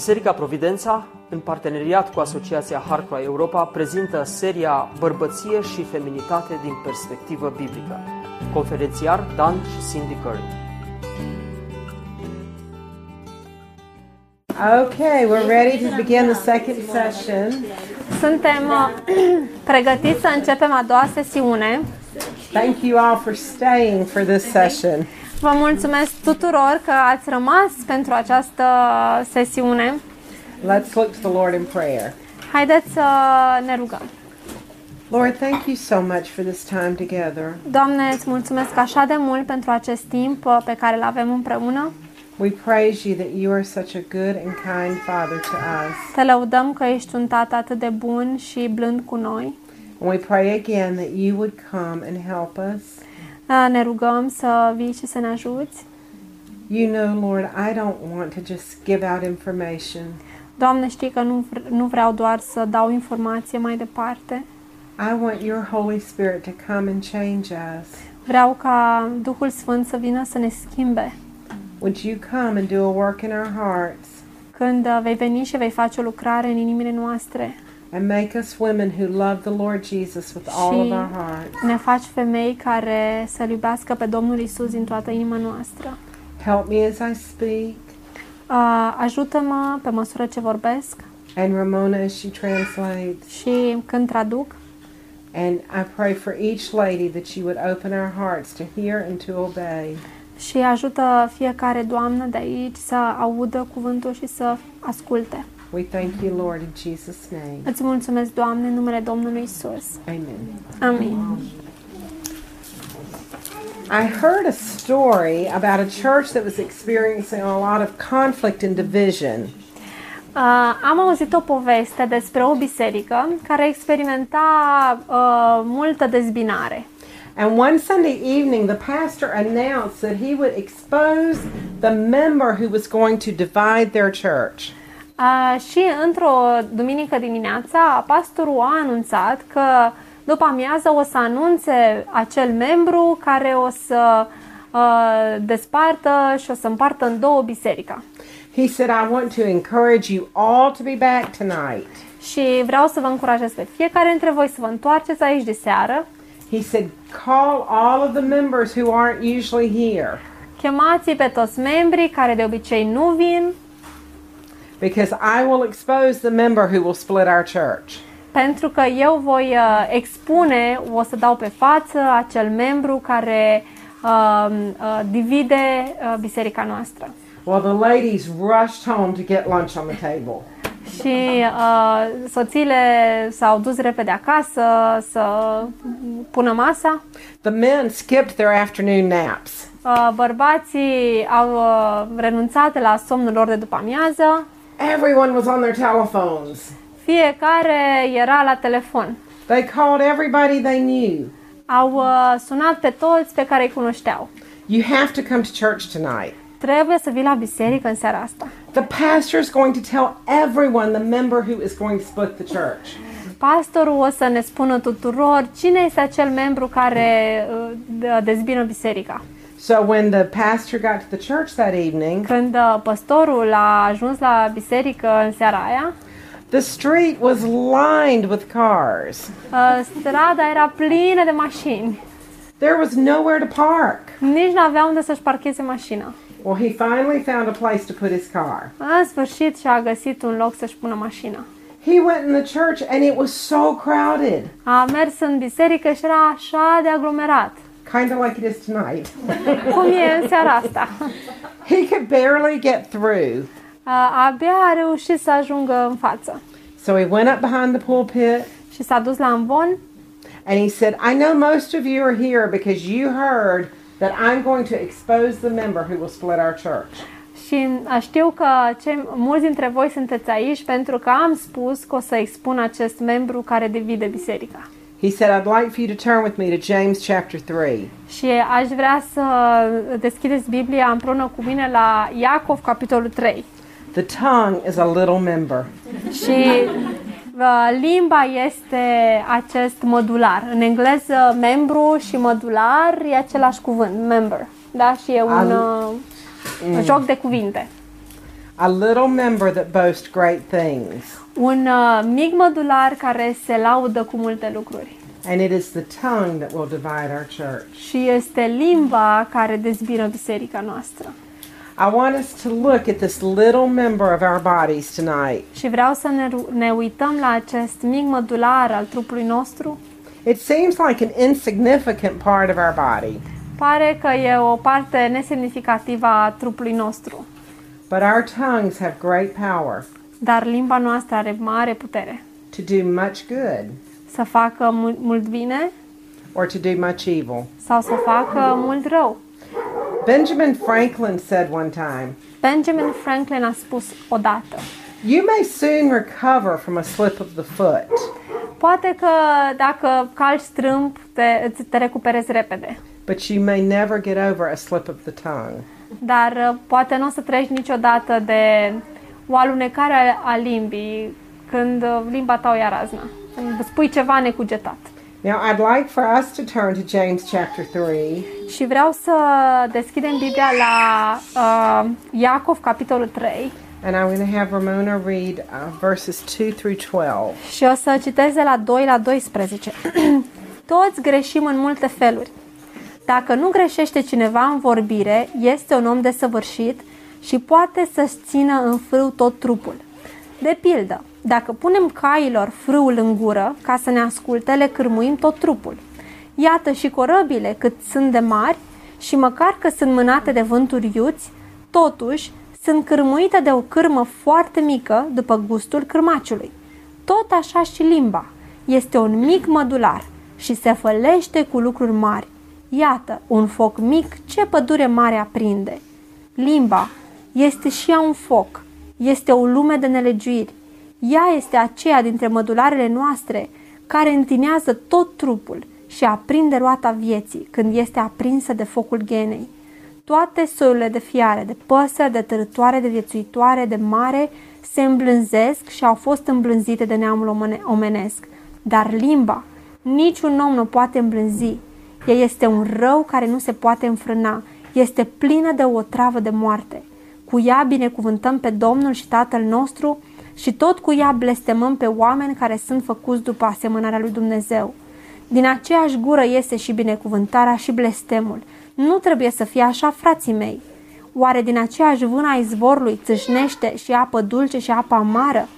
Biserica Providența, în parteneriat cu Asociația Harcroa Europa, prezintă seria Bărbăție și feminitate din perspectivă biblică. Conferențiar Dan și Cindy Curry. Okay, we're ready to begin the second session. Suntem uh, pregătiți să începem a doua sesiune. Thank you all for staying for this session. Vă mulțumesc tuturor că ați rămas pentru această sesiune. Let's look to the Lord in prayer. Haideți să ne rugăm. Lord, thank you so much for this time together. Doamne, îți mulțumesc așa de mult pentru acest timp uh, pe care îl avem împreună. We praise you that you are such a good and kind Father to us. Te lăudăm că ești un tată atât de bun și blând cu noi. And we pray again that you would come and help us. Uh, Ne rugăm să vii și să ne ajuți. You know, Lord, I don't want to just give out information. Doamne, știi că nu, vr- nu vreau doar să dau informație mai departe. I want your Holy Spirit to come and change us. Vreau ca Duhul Sfânt să vină să ne schimbe. Would you come and do a work in our hearts Când uh, vei veni și vei face o lucrare în inimile noastre and make us women who love the Lord Jesus with all of Și- our hearts? ne faci femei care să-L iubească pe Domnul Isus din toată inima noastră. Help me as I speak, Uh, ajută-mă pe măsură ce vorbesc and Ramona as she translates. și când traduc. And I pray for each lady that you would open our hearts to hear and to obey. Și ajută fiecare doamnă de aici să audă cuvântul și să asculte. We thank you, Lord, in Jesus' name. Îți mulțumesc, Doamne, în numele Domnului Isus. Amen. Amin. I heard a story about a church that was experiencing a lot of conflict and division. Uh, am auzit o poveste despre o biserică care experimenta uh, multă dezbinare. And one Sunday evening, the pastor announced that he would expose the member who was going to divide their church. Uh, și într-o duminică dimineața, pastorul a anunțat că după amiază o să anunțe acel membru care o să uh, despartă și o să împartă în două biserica. He said, I want to encourage you all to be back tonight. Și vreau să vă încurajez pe fiecare dintre voi să vă întoarceți aici de seară. He said, call all of the members who aren't usually here Chemați pe toți membrii care de obicei nu vin, because I will expose the member who will split our church. pentru că eu voi uh, expune, o să dau pe față acel membru care uh, uh, divide uh, biserica noastră. Well, the ladies rushed home to get lunch on the table. Și uh, soțiile s-au dus repede acasă să pună masa. The men skipped their afternoon naps. Uh, bărbații au uh, renunțat la somnul lor de după amiază. Everyone was on their telephones. Fiecare era la telefon. They called everybody they knew. Au uh, sunat pe toți pe care îi cunoșteau. You have to come to church tonight. Trebuie să vii la biserică în seara asta. The pastor is going to tell everyone the member who is going to split the church. Pastorul o să ne spună tuturor cine este acel membru care uh, de- dezbină biserica. So when the pastor got to the church that evening, Când uh, pastorul a ajuns la biserică în seara aia, the street was lined with cars. uh, strada era plină de mașini. There was nowhere to park. Nici nu avea unde să-și parcheze mașina. Well, he finally found a place to put his car. În sfârșit și-a găsit un loc să-și pună mașina. He went in the church and it was so crowded, A mers în biserică și era așa de aglomerat. Kind of like it is tonight. Cum e în seara asta? He could barely get through. Uh, abia a reușit să ajungă în față. So he went up behind the pulpit Și s-a dus la amvon and he said, I know most of you are here because you heard that I'm going to expose the member who will split our church. și uh, știu că cei, mulți dintre voi sunteți aici pentru că am spus că o să expun acest membru care divide biserica. He said, I'd like for you to turn with me to James chapter 3. Și aș vrea să deschideți Biblia împreună cu mine la Iacov, capitolul 3. The tongue is a little member. Și uh, limba este acest modular. În engleză, membru și modular e același cuvânt, member. Da? Și e un Al- uh, joc de cuvinte. A little member that boasts great things. Un uh, mic mădular care se laudă cu multe lucruri. And it is the tongue that will divide our church. Și este limba care dezbină biserica noastră. I want us to look at this little member of our bodies tonight. Și vreau să ne, ru- ne uităm la acest mic mădular al trupului nostru. It seems like an insignificant part of our body, Pare că e o parte nesemnificativă a trupului nostru, but our tongues have great power dar limba noastră are mare putere to do much good să facă mult, mult bine or to do much evil. sau să facă mult rău. Benjamin Franklin said one time, Benjamin Franklin a spus odată, You may soon recover from a slip of the foot, poate că dacă calci strâmb, te, îți- te recuperezi repede, but you may never get over a slip of the tongue. Dar uh, poate nu o să treci niciodată de o alunecare a, a limbii când uh, limba ta o ia razna, când spui ceva necugetat. Now, I'd like for us to turn to James chapter 3, Și vreau să deschidem Biblia la uh, Iacov, capitolul 3, and I'm going to have Ramona read uh, verses 2 through 12. și o să citesc de la 2 la 12. Toți greșim în multe feluri. Dacă nu greșește cineva în vorbire, este un om desăvârșit și poate să-și țină în frâu tot trupul. De pildă, dacă punem cailor frâul în gură ca să ne asculte, le cârmuim tot trupul. Iată și corăbile cât sunt de mari și măcar că sunt mânate de vânturi iuți, totuși sunt cârmuite de o cârmă foarte mică după gustul cârmaciului. Tot așa și limba. Este un mic mădular și se fălește cu lucruri mari. Iată, un foc mic, ce pădure mare aprinde. Limba este și ea un foc, este o lume de nelegiuiri. Ea este aceea dintre mădularele noastre care întinează tot trupul și aprinde roata vieții când este aprinsă de focul genei. Toate soiurile de fiare, de păsări, de târătoare, de viețuitoare, de mare, se îmblânzesc și au fost îmblânzite de neamul omene- omenesc. Dar limba, niciun om nu poate îmblânzi. Ea este un rău care nu se poate înfrâna. Este plină de o travă de moarte. Cu ea binecuvântăm pe Domnul și Tatăl nostru și tot cu ea blestemăm pe oameni care sunt făcuți după asemănarea lui Dumnezeu. Din aceeași gură iese și binecuvântarea și blestemul. Nu trebuie să fie așa, frații mei. Oare din aceeași vână a izvorului țâșnește și apă dulce și apă amară?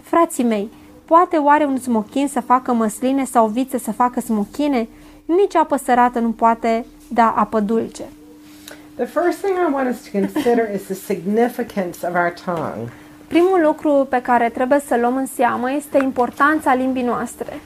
Frații mei, poate oare un smochin să facă măsline sau viță să facă smochine? Nici apă sărată nu poate da apă dulce. The first thing I want us to consider is the significance of our tongue. Primul lucru pe care trebuie să luăm în seamă este importanța limbii noastre.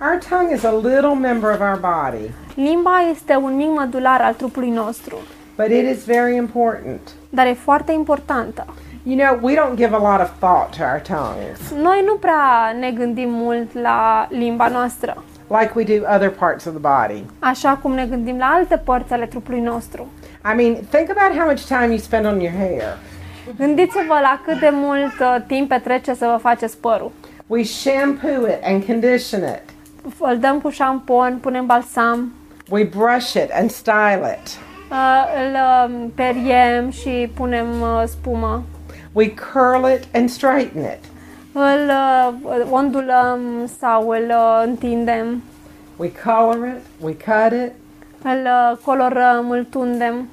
Our tongue is a little member of our body, Limba este un mic mădular al trupului nostru, but it is very important. dar e foarte importantă. You know, we don't give a lot of thought to our tongues Noi nu prea ne gândim mult la limba noastră, like we do other parts of the body. așa cum ne gândim la alte părți ale trupului nostru. I mean, think about how much time you spend on your hair. Gândiți-vă la cât de mult uh, timp petrece să vă faceți părul. We shampoo it and condition it. Îl dăm cu șampon, punem balsam, We brush it and style it. uh, îl uh, periem și punem uh, spumă. We curl it and straighten it. Îl uh, ondulăm sau îl uh, întindem, We color it, we cut it. îl uh, colorăm, îl tundem.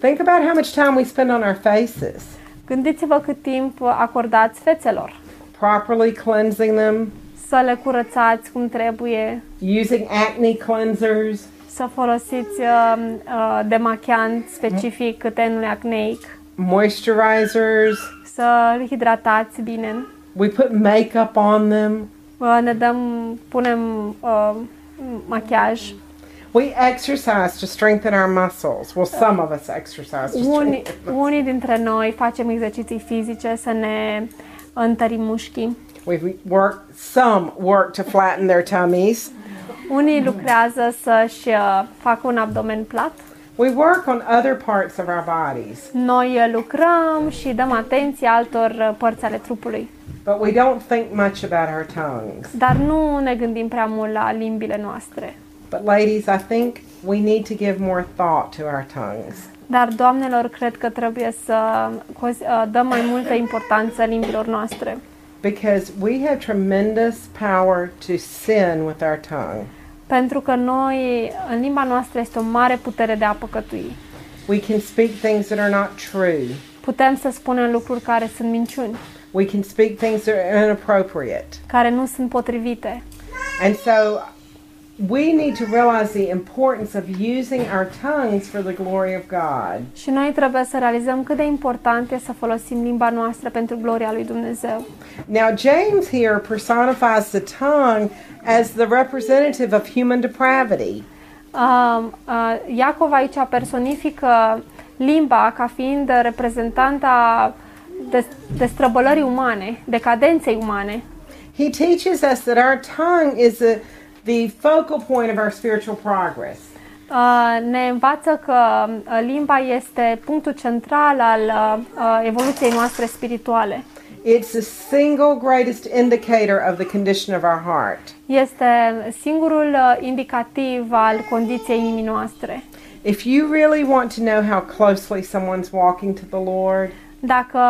Think about how much time we spend on our faces, Gândiți-vă cât timp acordați fețelor. properly cleansing them, Să le curățați cum trebuie, using acne cleansers, să folosiți uh, uh, demachiant specific tenului acneic, moisturizers. să îl hidratați bine. We put makeup on them. Uh, ne dăm, punem uh, machiaj. We exercise to strengthen our muscles. Well, some of us exercise to Unii, strengthen. unii dintre noi facem exerciții fizice să ne întărim mușchii. We work. Some work to flatten their tummies. Unii lucrează să-și uh, facă un abdomen plat. We work on other parts of our bodies, Noi uh, lucrăm și dăm atenție altor uh, părți ale trupului. but we don't think much about our tongues. Dar nu ne gândim prea mult la limbile noastre. But ladies, I think we need to give more thought to our tongues. Dar, doamnelor, cred că trebuie să cos- uh, dăm mai multă importanță limbilor noastre. because we have tremendous power to sin with our tongue. Pentru că noi, în limba noastră, este o mare putere de a păcătui. We can speak things that are not true. Putem să spunem lucruri care sunt minciuni, We can speak things that are inappropriate. care nu sunt potrivite. And so we need to realize the importance of using our tongues for the glory of God. Și noi trebuie să realizăm cât de important este să folosim limba noastră pentru gloria lui Dumnezeu. Now, James here personifies the tongue as the representative of human depravity. Uh, uh, Iacov aici personifică limba ca fiind reprezentanta de, destrăbălării umane, decadenței umane. He teaches us that our tongue is the, the focal point of our spiritual progress. Uh, ne învață că uh, limba este punctul central al uh, uh, evoluției noastre spirituale. It's the single greatest indicator of the condition of our heart. Este singurul uh, indicativ al condiției inimii noastre. If you really want to know how closely someone's walking to the Lord, Dacă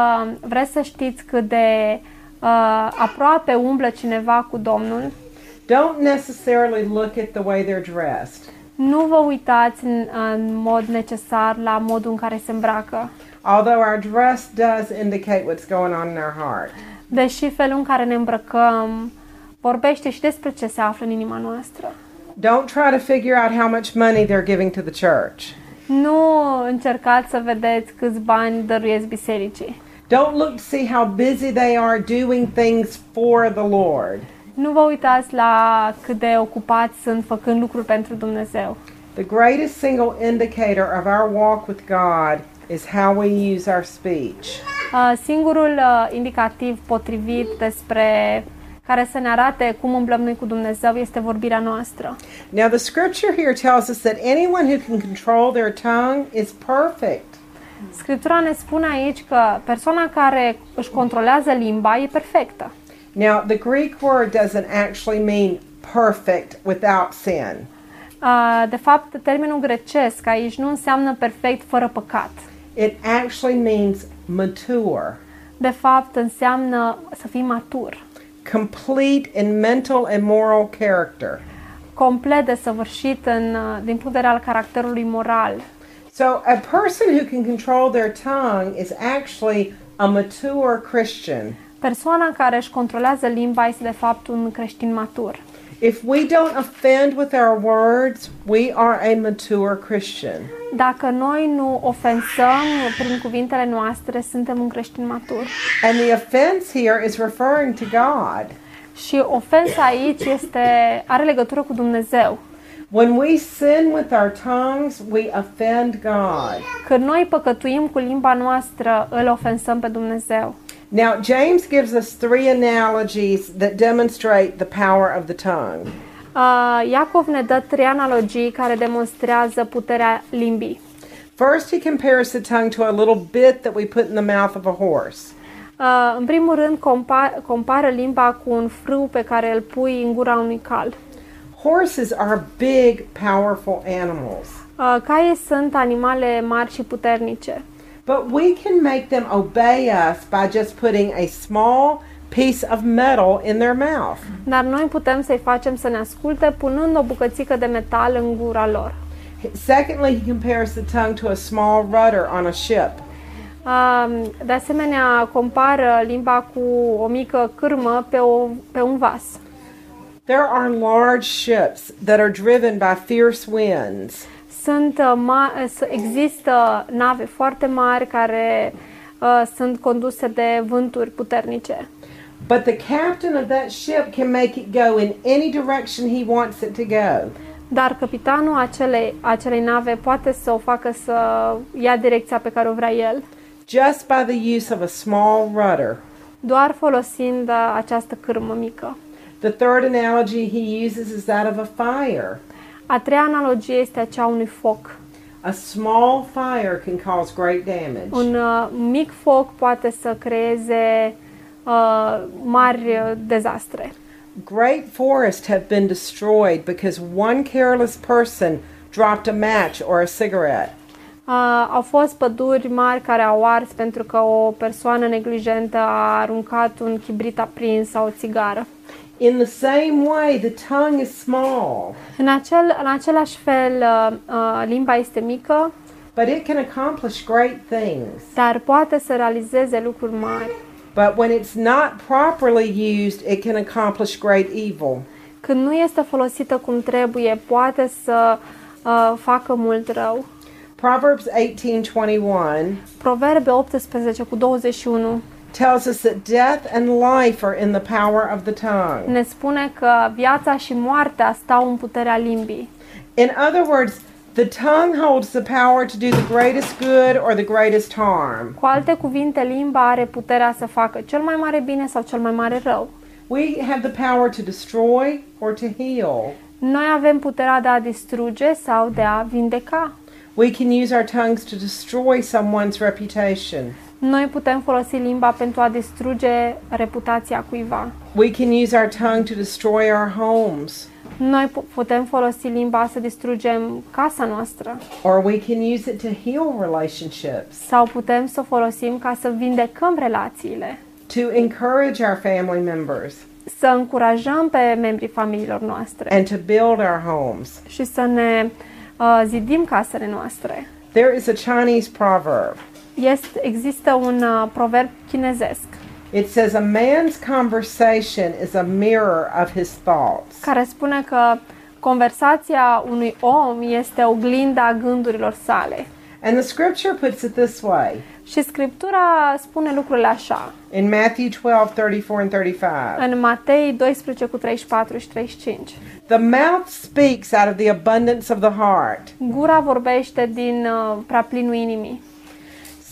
vreți să știți cât de uh, aproape umblă cineva cu Domnul, don't necessarily look at the way they're dressed. nu vă uitați în, în mod necesar la modul în care se îmbracă, Although our dress does indicate what's going on in our heart. deși felul în care ne îmbrăcăm vorbește și despre ce se află în inima noastră. Don't try to figure out how much money they're giving to the church. Nu încercați să vedeți câți bani dăruiesc bisericii. Don't look to see how busy they are doing things for the Lord. Nu vă uitați la cât de ocupați sunt făcând lucruri pentru Dumnezeu. The greatest single indicator of our walk with God is how we use our speech. Uh, Singurul uh, indicativ potrivit despre care să ne arate cum umblăm noi cu Dumnezeu este vorbirea noastră. Now, the scripture here tells us that anyone who can control their tongue is perfect. Scriptura ne spune aici că persoana care își controlează limba e perfectă. Now, the Greek word doesn't actually mean perfect without sin. Uh, De fapt, termenul grecesc aici nu înseamnă perfect fără păcat. It actually means mature, De fapt, înseamnă să fii matur, complete in mental and moral character. complet desăvârșit în, uh, din punct de vedere al caracterului moral. So, a person who can control their tongue is actually a mature Christian. Persoana care își controlează limba este de fapt un creștin matur. If we don't offend with our words, we are a mature Christian. Dacă noi nu ofensăm prin cuvintele noastre, suntem un creștin matur. And the offense here is referring to God. Și ofensa aici este, are legătură cu Dumnezeu. When we sin with our tongues, we offend God. Când noi păcătuim cu limba noastră, îl ofensăm pe Dumnezeu. Now, James gives us three analogies that demonstrate the power of the tongue. Uh, Iacov ne dă trei analogii care demonstrează puterea limbii. First, he compares the tongue to a little bit that we put in the mouth of a horse. Uh, în primul rând, compa- compară limba cu un frâu pe care îl pui în gura unui cal. Horses are big, powerful animals, Uh, caii sunt animale mari și puternice, but we can make them obey us by just putting a small piece of metal in their mouth. dar noi putem să-i facem să ne asculte punând o bucățică de metal în gura lor. Secondly, he compares the tongue to a small rudder on a ship. Uh, de asemenea, compară limba cu o mică cârmă pe, o, pe un vas. There are large ships that are driven by fierce winds. Sunt, uh, ma- s- există nave foarte mari care uh, sunt conduse de vânturi puternice. But the captain of that ship can make it go in any direction he wants it to go. Dar capitanul acelei, acelei nave poate să o facă să ia direcția pe care o vrea el, just by the use of a small rudder. doar folosind uh, această cârmă mică. The third analogy he uses is that of a fire. A treia analogie este aceea unui foc. A small fire can cause great damage. Un uh, mic foc poate să creeze uh, mari uh, dezastre. Great forests have been destroyed because one careless person dropped a match or a cigarette. Uh, au fost păduri mari care au ars pentru că o persoană neglijentă a aruncat un chibrit aprins sau o țigară. In the same way, the tongue is small, În, acel, în același fel, uh, uh, limba este mică, but it can accomplish great things. dar poate să realizeze lucruri mari. But when it's not properly used, it can accomplish great evil. Când nu este folosită cum trebuie, poate să uh, facă mult rău. Proverbs 18:21 Proverbe 18 cu 21 tells us that death and life are in the power of the tongue. ne spune că viața și moartea stau în puterea limbii. In other words, the tongue holds the power to do the greatest good or the greatest harm. Cu alte cuvinte, limba are puterea să facă cel mai mare bine sau cel mai mare rău. We have the power to destroy or to heal. Noi avem puterea de a distruge sau de a vindeca. We can use our tongues to destroy someone's reputation. Noi putem folosi limba pentru a distruge reputația cuiva. We can use our tongue to destroy our homes, Noi pu- putem folosi limba să distrugem casa noastră or we can use it to heal relationships, sau putem să o folosim ca să vindecăm relațiile, to encourage our family members, să încurajăm pe membrii familiilor noastre and to build our homes. și să ne uh, zidim casele noastre. There is a Chinese proverb. Este, există un uh, proverb chinezesc It says, A man's conversation is a mirror of his thoughts. care spune că conversația unui om este oglinda gândurilor sale. And the scripture puts it this way Și Scriptura spune lucrurile așa. in Matthew 12 34 and 35. În Matei 12 cu 34 și 35. The mouth speaks out of the abundance of the heart. Gura vorbește din uh, prea plinul inimii.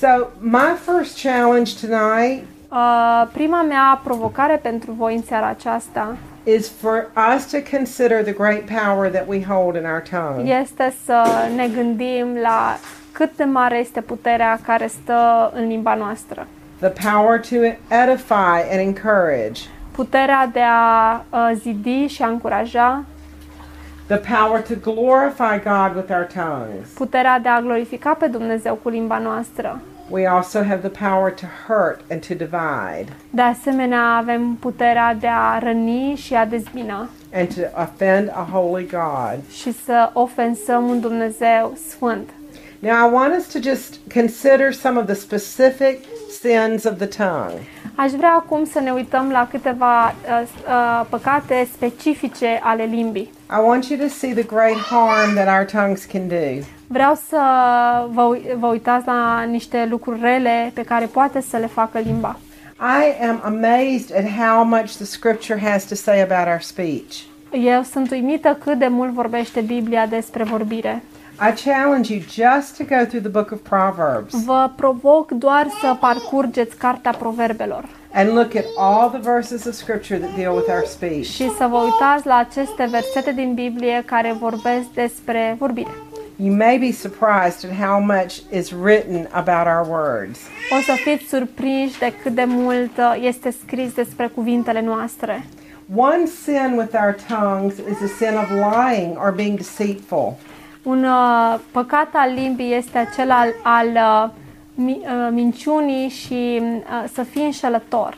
So, my first challenge tonight Uh, prima mea provocare pentru voi în seara aceasta is for us to consider the great power that we hold in our tongue. este să ne gândim la cât de mare este puterea care stă în limba noastră. The power to edify and encourage. Puterea de a uh, zidi și a încuraja, The power to glorify God with our tongues. puterea de a glorifica pe Dumnezeu cu limba noastră. We also have the power to hurt and to divide De asemenea, avem puterea de a răni și a dezbina and to offend a holy God. și să ofensăm un Dumnezeu sfânt. Now, I want us to just consider some of the specific sins of the tongue. Aș vrea acum să ne uităm la câteva uh, uh, păcate specifice ale limbii. I want you to see the great harm that our tongues can do. Vreau să vă, ui- vă uitați la niște lucruri rele pe care poate să le facă limba. I am amazed at how much the scripture has to say about our speech. Eu sunt uimită cât de mult vorbește Biblia despre vorbire. I challenge you just to go through the book of Proverbs Vă provoc doar să parcurgeți cartea proverbelor and look at all the verses of scripture that deal with our speech. și să vă uitați la aceste versete din Biblie care vorbesc despre vorbire. You may be surprised at how much is written about our words. O să fiți surprinși de cât de mult uh, este scris despre cuvintele noastre. One sin with our tongues is a sin of lying or being deceitful. Un uh, păcat al limbii este acela al, al uh, mi, uh, minciunii și uh, să fii înșelător.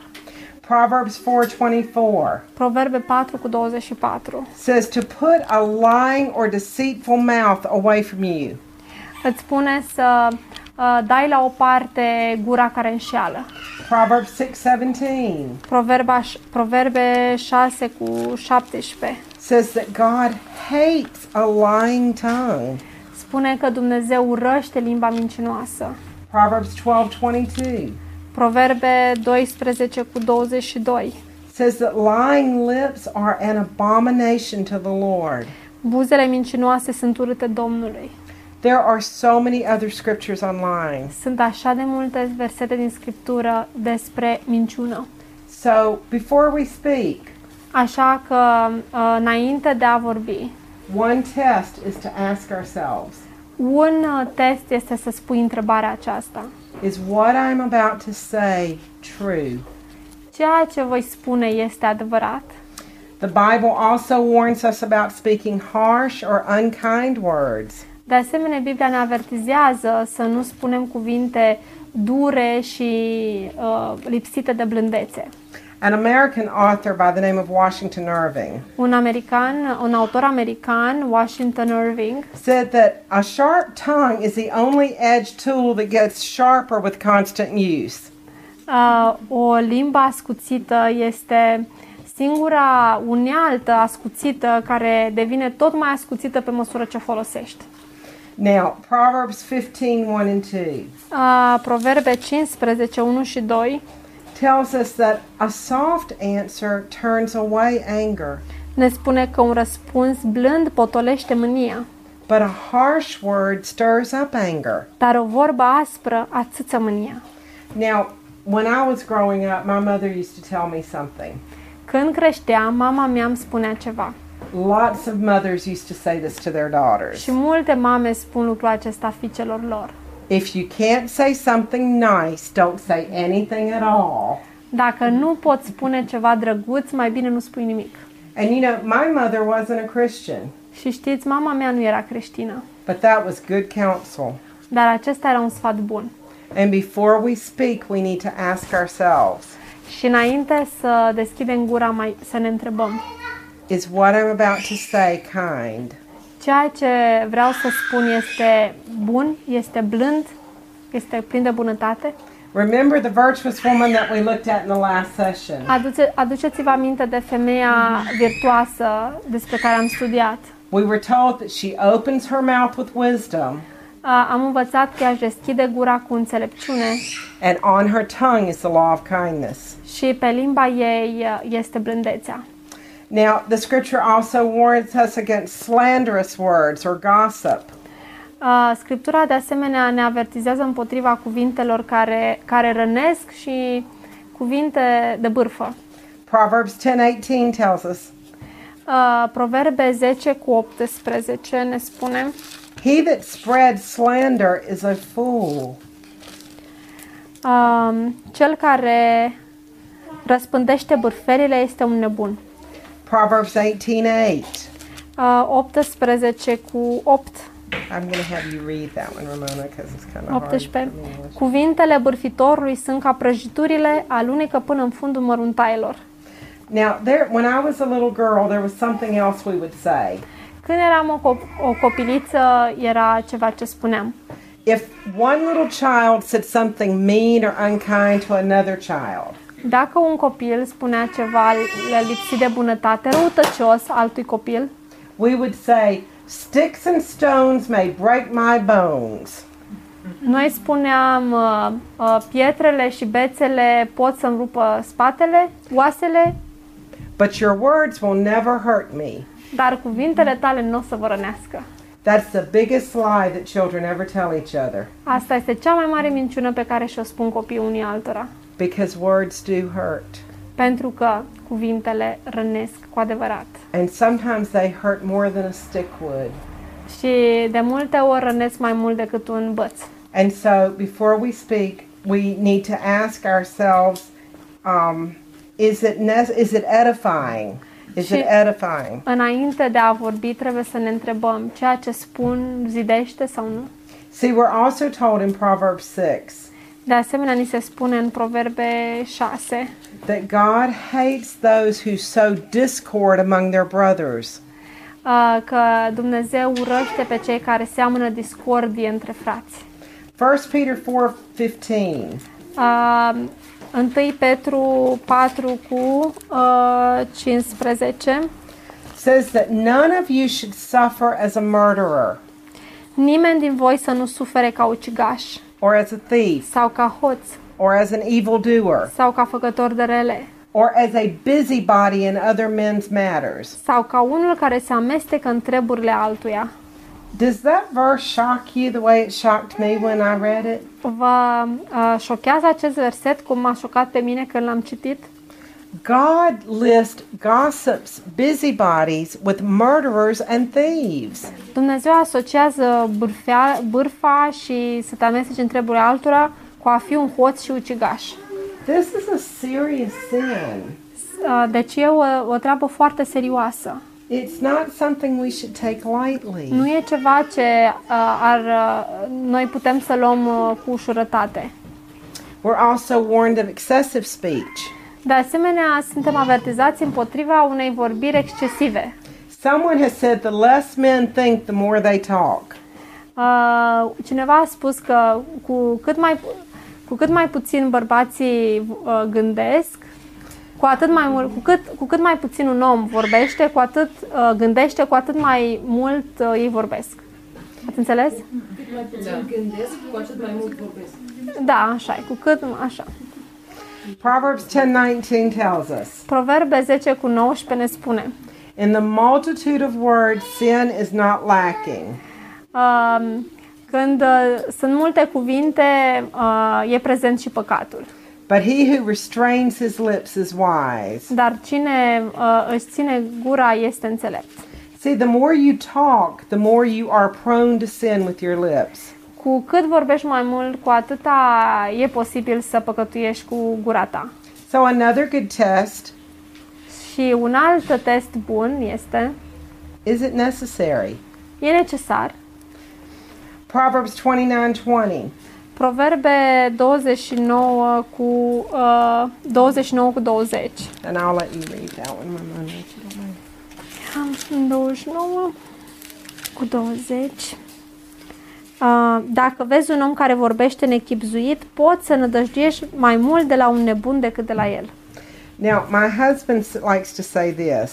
Proverbs 4:24 Proverbe 4 cu 24. says to put a lying or deceitful mouth away from you. Îți spune să uh, dai la o parte gura care înșeală. Proverbs 6:17 Proverba, Proverbe 6 cu 17. Says that God hates a lying tongue. Spune că Dumnezeu urăște limba mincinoasă. Proverbs 12:22 Proverbe 12 cu 22. says that lying lips are an abomination to the Lord. Buzele mincinoase sunt urâte Domnului. There are so many other scriptures on lying. Sunt așa de multe versete din Scriptură despre minciună. So, before we speak, Așa că, uh, înainte de a vorbi, one test is to ask ourselves un uh, test este să spui întrebarea aceasta. Is what I'm about to say true? Ceea ce voi spune este adevărat? The Bible also warns us about speaking harsh or unkind words. De asemenea, Biblia ne avertizează să nu spunem cuvinte dure și uh, lipsite de blândețe. An American author by the name of Washington Irving Un american, un autor american, Washington Irving, said that a sharp tongue is the only edged tool that gets sharper with constant use. uh, o limbă ascuțită este singura unealtă ascuțită care devine tot mai ascuțită pe măsură ce o folosești. Now, Proverbs 15 1 and 2 Uh, Proverbe 15, 1 și 2 tells us that a soft answer turns away anger, ne spune că un răspuns blând potolește mânia, but a harsh word stirs up anger. dar o vorbă aspră atâță mânia. Now, when I was growing up, my mother used to tell me something. Când creșteam, mama mea îmi spunea ceva. Lots of mothers used to say this to their daughters. Și multe mame spun lucrul acesta fiicelor lor. If you can't say something nice, don't say anything at all. Dacă nu poți spune ceva drăguț, mai bine nu spui nimic. And you know, my mother wasn't a Christian, Și știți, mama mea nu era creștină, but that was good counsel. dar acesta era un sfat bun. And before we speak, we need to ask ourselves Și înainte să deschidem gura, mai, să ne întrebăm, is what I'm about to say kind? Ceea ce vreau să spun este bun, este blând, este plin de bunătate? Remember the virtuous woman that we looked at in the last session. Aduce, aduceți-vă aminte de femeia virtuoasă despre care am studiat. We were told that she opens her mouth with wisdom, A, Am învățat că ea își deschide gura cu înțelepciune and on her tongue is the law of kindness. și pe limba ei uh, este blândețea. Now, the scripture also warns us against slanderous words or gossip. Uh, Scriptura de asemenea ne avertizează împotriva cuvintelor care, care rănesc și cuvinte de bârfă. Proverbs 10:18 tells us, Uh, Proverbe 10 cu 18 ne spune "He that spreads slander is a fool, um, Cel care răspândește bârferile este un nebun. Proverbs 18:8. Uh, 18 cu 8 I'm going to have you read that one, Ramona, because it's kind of hard. 18. for me in English. Cuvintele bârfitorului sunt ca prăjiturile, alunecă până în fundul măruntailor. Now, there, when I was a little girl, there was something else we would say. Când eram o, cop- o copiliță, era ceva ce spuneam. If one little child said something mean or unkind to another child, Dacă un copil spunea ceva l- lipsit de bunătate, răutăcios altui copil, we would say, Sticks and stones may break my bones, noi spuneam uh, uh, pietrele și bețele pot să-mi rupă spatele, oasele, but your words will never hurt me. dar cuvintele tale nu o să vă rănească. That's the biggest lie that children ever tell each other Asta este cea mai mare minciună pe care și-o spun copiii unii altora. Because words do hurt. Pentru că cuvintele rănesc cu adevărat. And sometimes they hurt more than a stick would. Și de multe ori rănesc mai mult decât un băț. And so before we speak, we need to ask ourselves um, is, it is it edifying? Is it edifying? Înainte de a vorbi, trebuie să ne întrebăm ceea ce spun zidește sau nu. See, we're also told in Proverbs 6 De asemenea, ni se spune în Proverbe 6 that God hates those who sow discord among their brothers. uh, că Dumnezeu urăște pe cei care seamănă discordie între frați. 1 Peter 4:15 Uh, 1 Petru 4 cu uh, 15 says that none of you should suffer as a murderer. Nimeni din voi să nu sufere ca ucigaș or as a thief sau ca hoț or as an evildoer sau ca făcător de rele or as a busybody in other men's matters. sau ca unul care se amestecă în treburile altuia. Does that verse shock you the way it shocked me when I read it? Vă uh, șochează acest verset cum m-a șocat pe mine când l-am citit? God lists gossips, busybodies with murderers and thieves. Dumnezeu asociază bârfea, bârfa și să te amesteci în altora cu a fi un hoț și ucigaș. This is a serious sin. Uh, Deci e o, o treabă foarte serioasă. It's not something we should take lightly. Nu e ceva ce uh, ar, uh, noi putem să luăm uh, cu ușurătate. We're also warned of excessive speech. De asemenea, suntem avertizați împotriva unei vorbiri excesive. Someone has said the less men think, the more they talk. Uh, cineva a spus că cu cât mai, cu cât mai puțin bărbații uh, gândesc, cu atât mai mult, cu cât, cu cât mai puțin un om vorbește, cu atât uh, gândește, cu atât mai mult uh, ei vorbesc. Ați înțeles? Da, așa e, cu cât, așa. Proverbs 10:19 tells us, Proverbe 10 cu 19 ne spune "In the multitude of words sin is not lacking, uh, când uh, sunt multe cuvinte, uh, e prezent și păcatul. but he who restrains his lips is wise." Dar cine uh, își ține gura este înțelept. See, the more you talk, the more you are prone to sin with your lips. Cu cât vorbești mai mult, cu atâta e posibil să păcătuiești cu gura ta. So another good test, Și un alt test bun este, is it necessary? e necesar, Proverbs 29:20. Proverbe 29 cu, uh, 29 cu 20. And I'll let you read that one, Ramona, if you don't mind. Am 29 cu 20. Uh, dacă vezi un om care vorbește nechipzuit, poți să nădăjduiești mai mult de la un nebun decât de la el. Now, my husband s- likes to say this.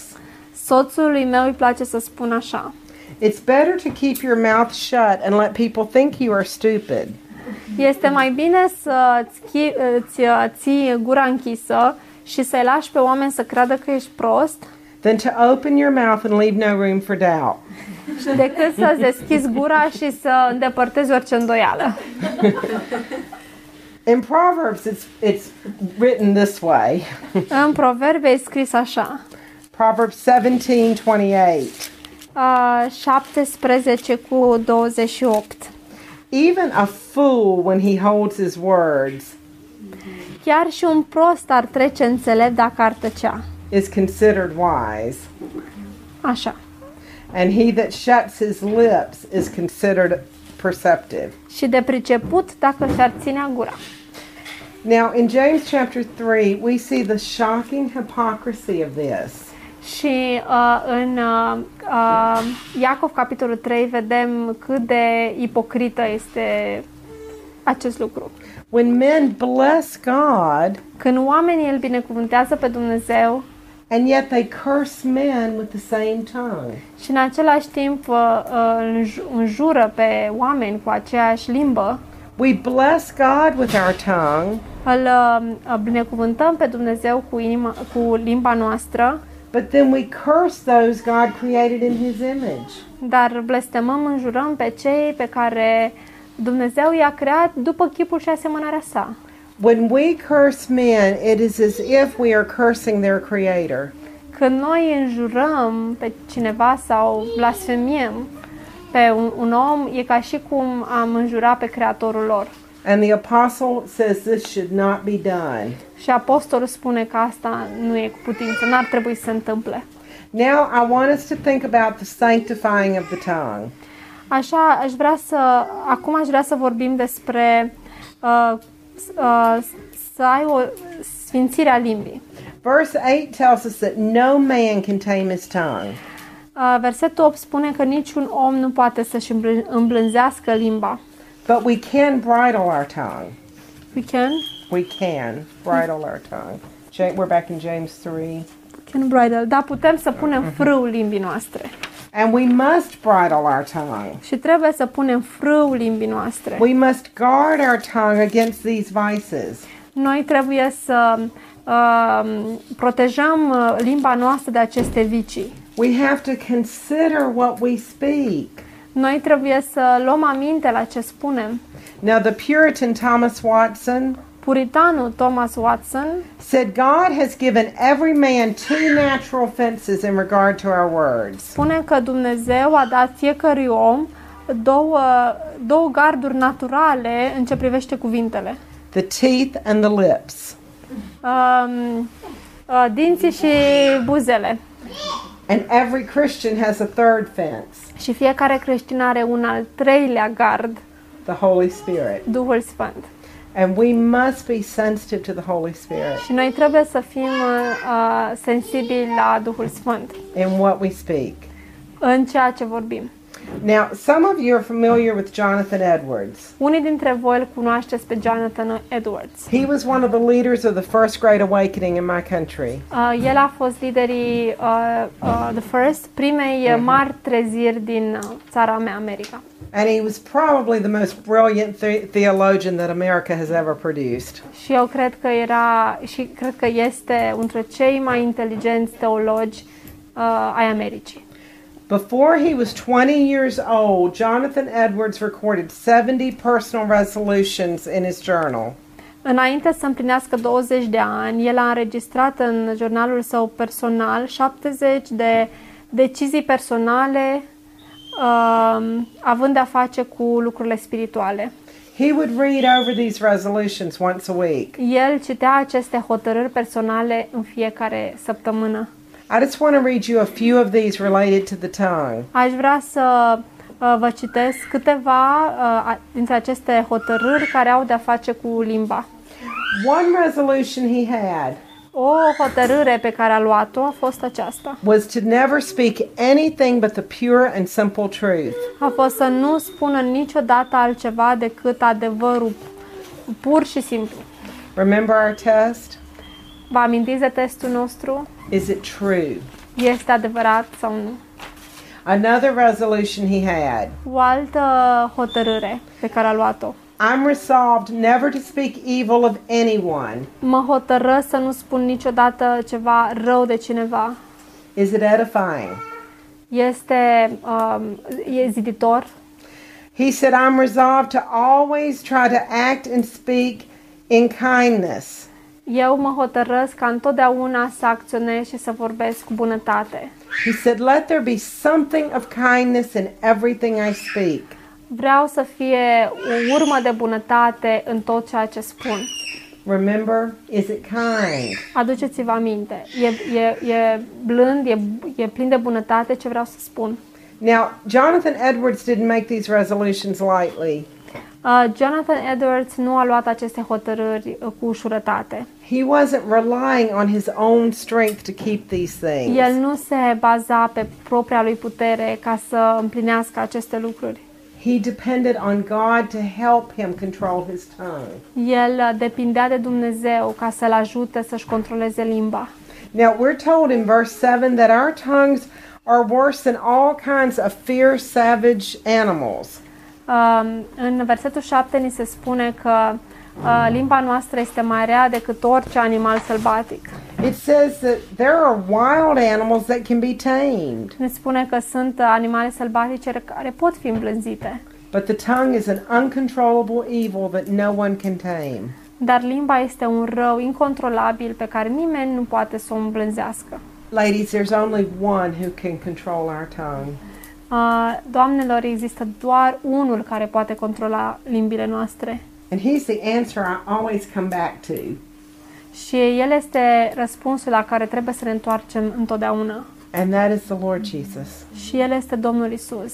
Soțului meu îi place să spun așa. It's better to keep your mouth shut and let people think you are stupid Este mai bine să îți, îți uh, ții gura închisă și să-i lași pe oameni să creadă că ești prost than to open your mouth and leave no room for doubt. decât să-ți deschizi gura și să îndepărtezi orice îndoială. In Proverbs, it's, it's written this way În proverbe e scris așa. Proverbs 17 28. Uh, 17 cu 28. Even a fool, when he holds his words, Chiar și un prost ar trece înțelept dacă ar tăcea. Is considered wise, Așa. and he that shuts his lips is considered perceptive. Și de priceput dacă și-ar ținea gura. Now, in James chapter 3, we see the shocking hypocrisy of this. Și uh, în uh, uh, Iacov, capitolul 3, vedem cât de ipocrită este acest lucru. When men bless God, Când oamenii îl binecuvântează pe Dumnezeu and yet they curse men with the same tongue. și în același timp uh, uh, înj- înjură pe oameni cu aceeași limbă, We bless God with our tongue, îl uh, binecuvântăm pe Dumnezeu cu, inima, cu limba noastră, but then we curse those God created in His image. dar blestemăm, înjurăm pe cei pe care Dumnezeu i-a creat după chipul și asemănarea sa. When we curse men, it is as if we are cursing their Creator. Când noi înjurăm pe cineva sau blasfemiem pe un, un om, e ca și cum am înjura pe creatorul lor. And the apostle says this should not be done. Și apostolul spune că asta nu e cu putință, n-ar trebui să se întâmple. Now, I want us to think about the sanctifying of the tongue. Așa, aș vrea să, acum aș vrea să vorbim despre uh, uh, să ai o sfințire a limbii. Verse 8 tells us that no man can tame his tongue. Uh, versetul 8 spune că niciun om nu poate să-și îmblân- îmblânzească limba. But we can bridle our tongue. We can, We can bridle our tongue. Ja- We're back in James 3. can bridle, dar putem să punem frâu limbii noastre. And we must bridle our tongue. Și trebuie să punem frâu limbii noastre. We must guard our tongue against these vices. Noi trebuie să uh, protejăm limba noastră de aceste vicii. We have to consider what we speak. Noi trebuie să luăm aminte la ce spunem. Now, the Puritan Thomas Watson Puritanul Thomas Watson said God has given every man two natural fences in regard to our words. spune că Dumnezeu a dat fiecărui om două, două garduri naturale în ce privește cuvintele. The teeth and the lips. Um, uh, dinții și buzele. And every Christian has a third fence, Și fiecare creștin are un al treilea gard, the Holy Spirit. Duhul Sfânt. And we must be sensitive to the Holy Spirit Și noi trebuie să fim uh, sensibili la Duhul Sfânt in what we speak. în ceea ce vorbim. Now, some of you are familiar with Jonathan Edwards. Unii dintre voi îl cunoașteți pe Jonathan Edwards. He was one of the leaders of the First Great Awakening in my country. Uh, el a fost liderii uh, uh, the first, primei uh, mari treziri din uh, țara mea, America. And he was probably the most brilliant the- theologian that America has ever produced. Și eu cred că era și cred că este între cei mai inteligenți teologi uh, ai Americii. Before he was 20 years old, Jonathan Edwards recorded 70 personal resolutions in his journal. Înainte să împlinească 20 de ani, el a înregistrat în jurnalul său personal 70 de decizii personale um, având de-a face cu lucrurile spirituale. He would read over these resolutions once a week. El citea aceste hotărâri personale în fiecare săptămână. I just want to read you a few of these related to the tongue. Aș vrea să uh, vă citesc câteva uh, a- dintre aceste hotărâri care au de-a face cu limba. One resolution he had O hotărâre pe care a luat-o a fost aceasta. was to never speak anything but the pure and simple truth. A fost să nu spună niciodată altceva decât adevărul pur și simplu. Remember our test? Vă amintiți de testul nostru? Is it true? Este adevărat sau nu? Another resolution he had O altă hotărâre pe care a luat-o. I'm resolved never to speak evil of anyone. Mă hotără să nu spun niciodată ceva rău de cineva. Is it edifying? Este um, e ziditor. He said, I'm resolved to always try to act and speak in kindness. Eu mă hotărăsc ca întotdeauna să acționez și să vorbesc cu bunătate. He said, Let there be something of kindness in everything I speak. Vreau să fie o urmă de bunătate în tot ceea ce spun. Remember, is it kind? Aduceți-vă aminte. E, e, e blând, e, e plin de bunătate ce vreau să spun. Now, Jonathan Edwards didn't make these resolutions lightly. Uh, Jonathan Edwards nu a luat aceste hotărâri uh, cu ușurătate. He wasn't relying on his own strength to keep these things. El nu se baza pe propria lui putere ca să împlinească aceste lucruri. He depended on God to help him control his tongue. El depindea de Dumnezeu ca să-l ajute să-și controleze limba. Now, we're told in verse 7 that our tongues are worse than all kinds of fierce, savage animals. Um, în versetul 7 ni se spune că limba noastră este mai rea decât orice animal sălbatic. It says that there are wild animals that can be tamed, Ne spune că sunt uh, animale sălbatice care pot fi îmblânzite, but the tongue is an uncontrollable evil that no one can tame. dar limba este un rău incontrolabil pe care nimeni nu poate să o îmblânzească. Ladies, there's only one who can control our tongue. Uh, doamnelor, există doar unul care poate controla limbile noastre And he's the answer I always come back to. și el este răspunsul la care trebuie să ne întoarcem întotdeauna. And that is the Lord Jesus. Și el este Domnul Isus.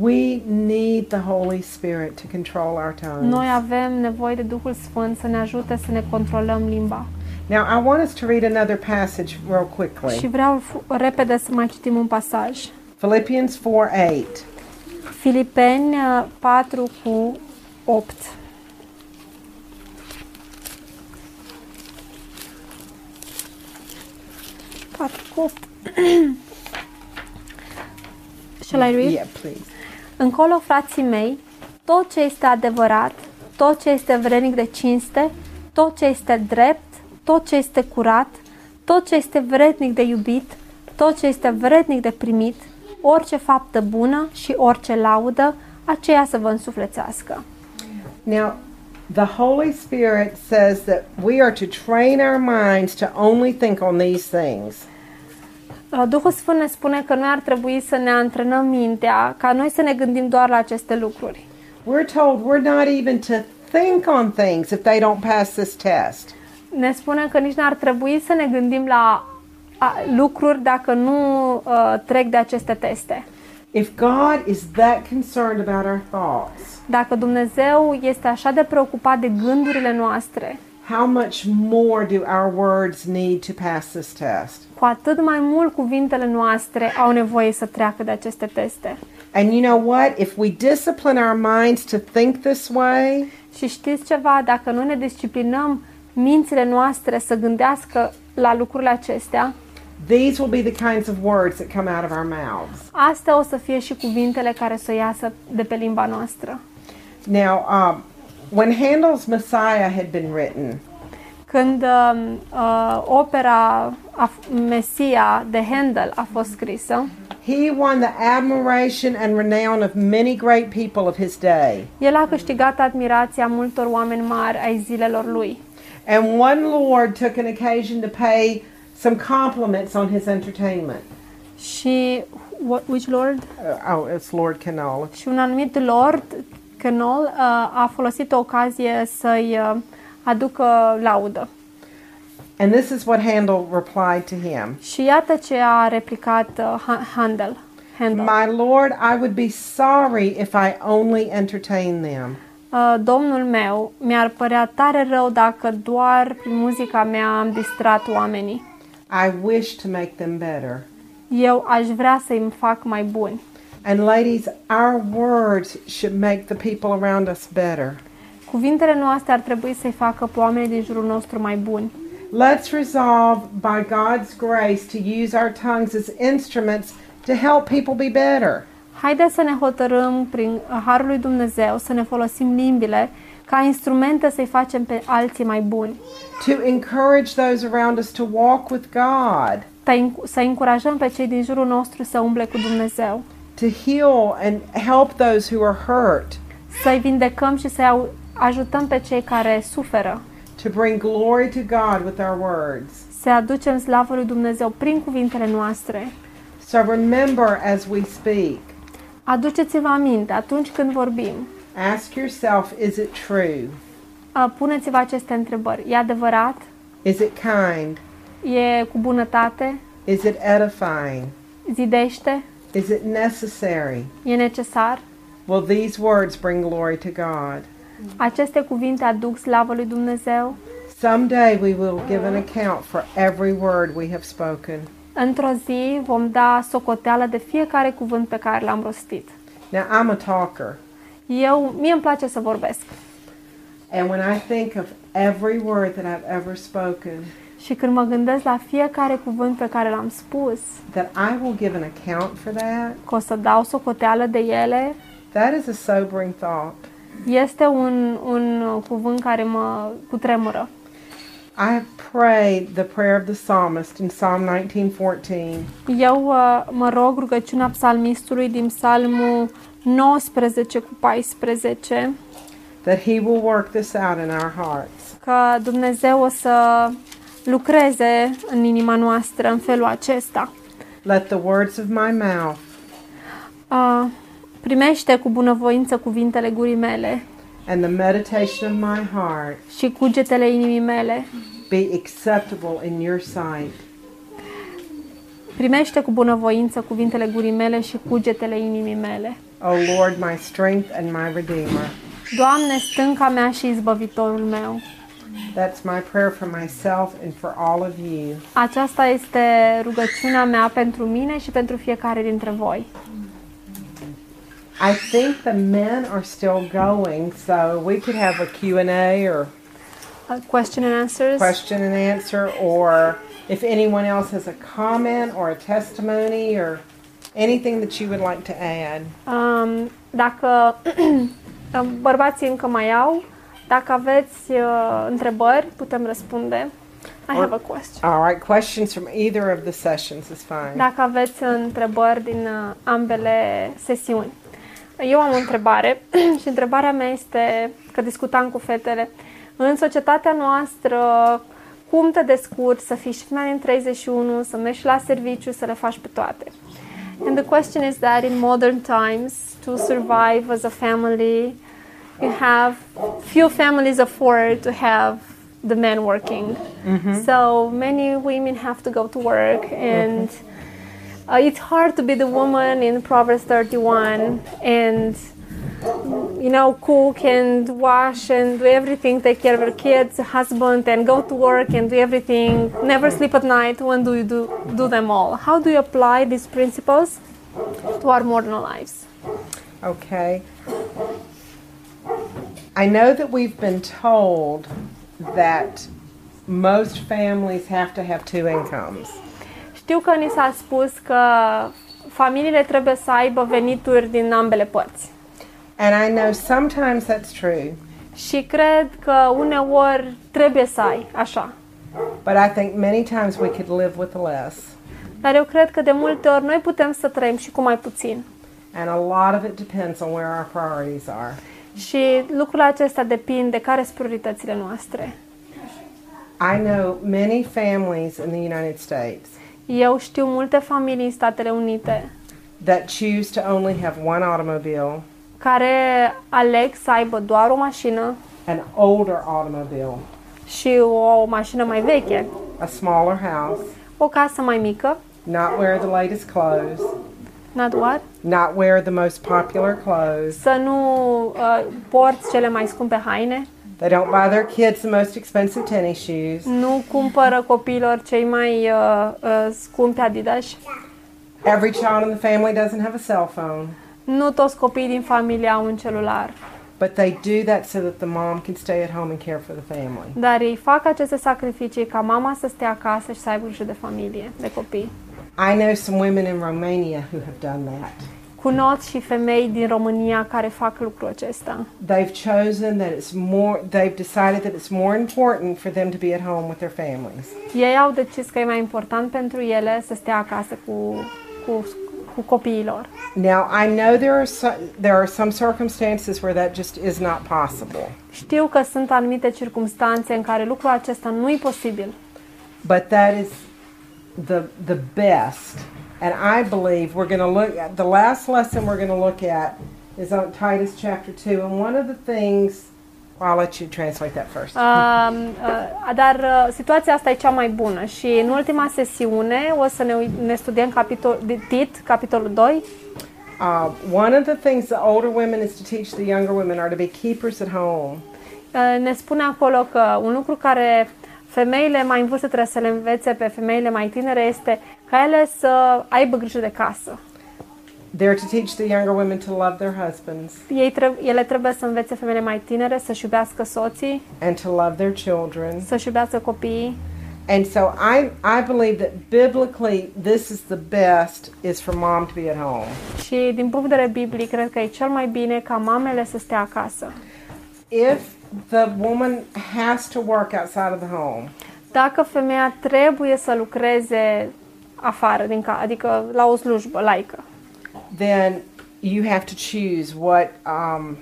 We need the Holy Spirit to control our tongues. Noi avem nevoie de Duhul Sfânt să ne ajute să ne controlăm limba. Now, I want us to read another passage real Și quickly. vreau f- repede să mai citim un pasaj. Philippians 4 8. Filipeni uh, 4 cu 8. Patru cu 8. Shall I read? Yeah, please. Încolo, frații mei, tot ce este adevărat, tot ce este vrednic de cinste, tot ce este drept, tot ce este curat, tot ce este vrednic de iubit, tot ce este vrednic de primit, orice faptă bună și orice laudă, aceea să vă însuflețească. Now, the Holy Spirit says that we are to train our minds to only think on these things. Uh, Duhul Sfânt ne spune că noi ar trebui să ne antrenăm mintea, ca noi să ne gândim doar la aceste lucruri. We're told we're not even to think on things if they don't pass this test. Ne spune că nici n-ar trebui să ne gândim la a, lucruri dacă nu uh, trec de aceste teste. If God is that concerned about our thoughts, Dacă Dumnezeu este așa de preocupat de gândurile noastre, how much more do our words need to pass this test? cu atât mai mult cuvintele noastre au nevoie să treacă de aceste teste. And you know what? If we discipline our minds to think this way, Și știți ceva, dacă nu ne disciplinăm mințile noastre să gândească la lucrurile acestea, these will be the kinds of words that come out of our mouths. astea o să fie și cuvintele care să iasă de pe limba noastră. Now, um, when Handel's Messiah had been written, Când uh, uh, opera a, Mesia de Handel a fost scrisă, he won the admiration and renown of many great people of his day. el a câștigat admirația multor oameni mari ai zilelor lui. And one lord took an occasion to pay some compliments on his entertainment. Și what, which lord? Uh, oh, it's Lord Canal. Și un anumit lord, Canol, uh, a folosit o ocazie să-i uh, aducă laudă. And this is what Handel replied to him. Și iată ce a replicat uh, Ha- Handel. Handel. My lord, I would be sorry if I only entertained them. Uh, Domnul meu, mi-ar părea tare rău dacă doar prin muzica mea am distrat oamenii. I wish to make them better. Eu aș vrea să-i fac mai buni. And ladies, our words should make the people around us better. Cuvintele noastre ar trebui să-i facă pe oamenii din jurul nostru mai buni. Let's resolve by God's grace to use our tongues as instruments to help people be better. Haideți să ne hotărâm prin Harul lui Dumnezeu să ne folosim limbile ca instrumente să-i facem pe alții mai buni. To encourage those around us to walk with God, Să- Să încurajăm pe cei din jurul nostru să umble cu Dumnezeu. To heal and help those who are hurt, Să-i vindecăm și să-i au- ajutăm pe cei care suferă. to bring glory to God with our words. Să aducem slavă lui Dumnezeu prin cuvintele noastre. So remember as we speak, Aduceți-vă aminte atunci când vorbim. ask yourself is it true? uh, Puneți-vă aceste întrebări. E adevărat? Is it kind? E cu bunătate? Is it edifying? Zidește? Is it necessary? E necesar? Will these words bring glory to God? Aceste cuvinte aduc slavă lui Dumnezeu? Someday we will give an account for every word we have spoken. Într-o zi vom da socoteală de fiecare cuvânt pe care l-am rostit. Now, I'm a talker, Eu, mie îmi place să vorbesc. and when I think of every word that I've ever spoken, Și când mă gândesc la fiecare cuvânt pe care l-am spus, that I will give an account for that, că o să dau socoteală de ele, that is a sobering thought. este un, un cuvânt care mă cutremură. I have prayed the prayer of the psalmist in Psalm 19:14. Eu uh, mă rog rugăciunea psalmistului din psalmul 19 cu 14 that he will work this out in our hearts. că Dumnezeu o să lucreze în inima noastră în felul acesta. Let the words of my mouth Uh, primește cu bunăvoință cuvintele gurii mele and the meditation of my heart și cugetele inimii mele. be acceptable in your sight. Primește cu bunăvoință cuvintele gurii mele și cugetele inimii mele. O Lord, my strength and my redeemer. Doamne, stânca mea și izbăvitorul meu. That's my prayer for myself and for all of you. Aceasta este rugăciunea mea pentru mine și pentru fiecare dintre voi. I think the men are still going, so we could have a Q&A or a question and answers. question and answer or if anyone else has a comment or a testimony or anything that you would like to add. Um, dacă bărbații încă mai au, dacă aveți uh, întrebări, putem răspunde. I have a question. All right, questions from either of the sessions is fine. Dacă aveți întrebări din uh, ambele sesiuni. Eu am o întrebare și întrebarea mea este, că discutam cu fetele, în societatea noastră, cum te descurci să fii și femeia din 31, să mergi la serviciu, să le faci pe toate? And the question is that in modern times, to survive as a family, you have few families afford to have the men working. So many women have to go to work, and uh, it's hard to be the woman in Proverbs 31 and you know cook and wash and do everything, take care of your kids, husband, and go to work and do everything. Never sleep at night. When do you do do them all? How do you apply these principles to our modern lives? Okay. I know that we've been told that most families have to have two incomes. Știu că ni s-a spus că familiile trebuie să aibă venituri din ambele părți. And I know sometimes that's true, Și cred că uneori trebuie să ai așa. but I think many times we could live with less. Dar eu cred că de multe ori noi putem să trăim și cu mai puțin. And a lot of it depends on where our priorities are. Și lucrul acesta depinde de care sunt prioritățile noastre. I know many families in the United States Eu știu multe familii în Statele Unite that choose to only have one automobile, care aleg să aibă doar o mașină an older automobile, și o mașină mai veche, a smaller house, o casă mai mică, not wear the latest clothes, not what? not wear the most popular clothes. să nu uh, porți cele mai scumpe haine, They don't buy their kids the most expensive tennis shoes. nu cumpără copiilor cei mai uh, uh, scumpi Adidas, Every child in the family doesn't have a cell phone, nu toți copiii din familie au un celular, but they do that so that the mom can stay at home and care for the family. dar ei fac aceste sacrificii ca mama să stea acasă și să aibă grijă de familie, de copii. I know some women in Romania who have done that. Cunosc și femei din România care fac lucrul acesta. They've chosen that it's more, they've decided that it's more important for them to be at home with their families. Ei au decis că e mai important pentru ele să stea acasă cu, cu, cu copiilor. Now, I know there are some, there are some circumstances where that just is not possible, Știu că sunt anumite circumstanțe în care lucrul acesta nu e posibil, but that is the the best. And I believe we're going to look at the last lesson we're going to look at is on Titus chapter 2 and one of the things I'll let you translate that first. Uh, uh, dar uh, situația asta e cea mai bună și în ultima sesiune o să ne, ui- ne studiem capitol, de Tit, capitolul 2. Uh, one of the things the older women is to teach the younger women are to be keepers at home. Uh, ne spune acolo că un lucru care femeile mai în vârstă trebuie să le învețe pe femeile mai tinere este ca ele să aibă grijă de casă. They're to teach the younger women to love their husbands Ei treb- ele trebuie să învețe femeile mai tinere să-și iubească soții, and to love their children. să-și iubească copiii. And so I I believe that biblically this is the best is for mom to be at home. Și din punct de vedere biblic, cred că e cel mai bine ca mamele să stea acasă. If the woman has to work outside of the home, Dacă femeia trebuie să lucreze afară, din ca, adică la o slujbă laică, then you have to choose what um,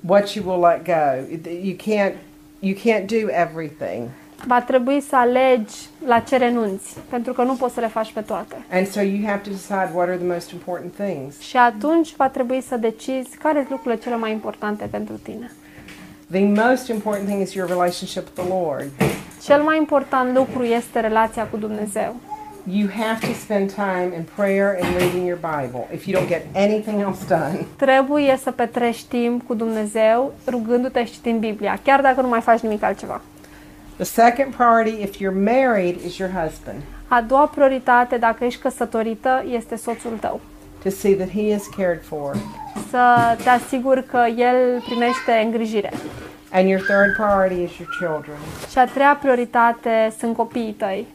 what you will let go. You can't you can't do everything. va trebui să alegi la ce renunți, pentru că nu poți să le faci pe toate. And so you have to decide what are the most important things. Și atunci va trebui să decizi care sunt lucrurile cele mai importante pentru tine. The most important thing is your relationship with the Lord. Cel mai important lucru este relația cu Dumnezeu. You have to spend time in prayer and reading your Bible if you don't get anything else done. Trebuie să petrești timp cu Dumnezeu rugându-te și citind Biblia, chiar dacă nu mai faci nimic altceva. The second priority, if you're married, is your husband. A doua prioritate, dacă ești căsătorită, este soțul tău. To see that he is cared for. Să te asiguri că el primește îngrijire. And your third priority is your children. Și a treia prioritate sunt copiii tăi.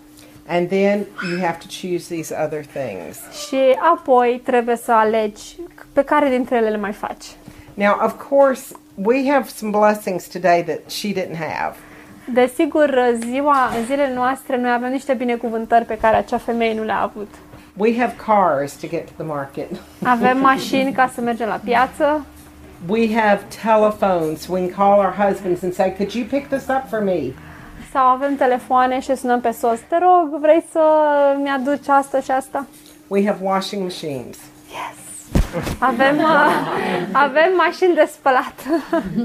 And then you have to choose these other things. Și apoi trebuie să alegi pe care dintre ele le mai faci. Now, of course, we have some blessings today that she didn't have. Desigur, ziua, în zilele noastre, noi avem niște binecuvântări pe care acea femeie nu le-a avut. We have cars to get to the market. Avem mașini ca să mergem la piață, We have telephones. We can call our husbands and say, Could you pick this up for me? sau avem telefoane și sunăm pe sos. Te rog, vrei să mi-aduci asta și asta? We have washing machines. Yes! Avem, uh, avem mașini de spălat.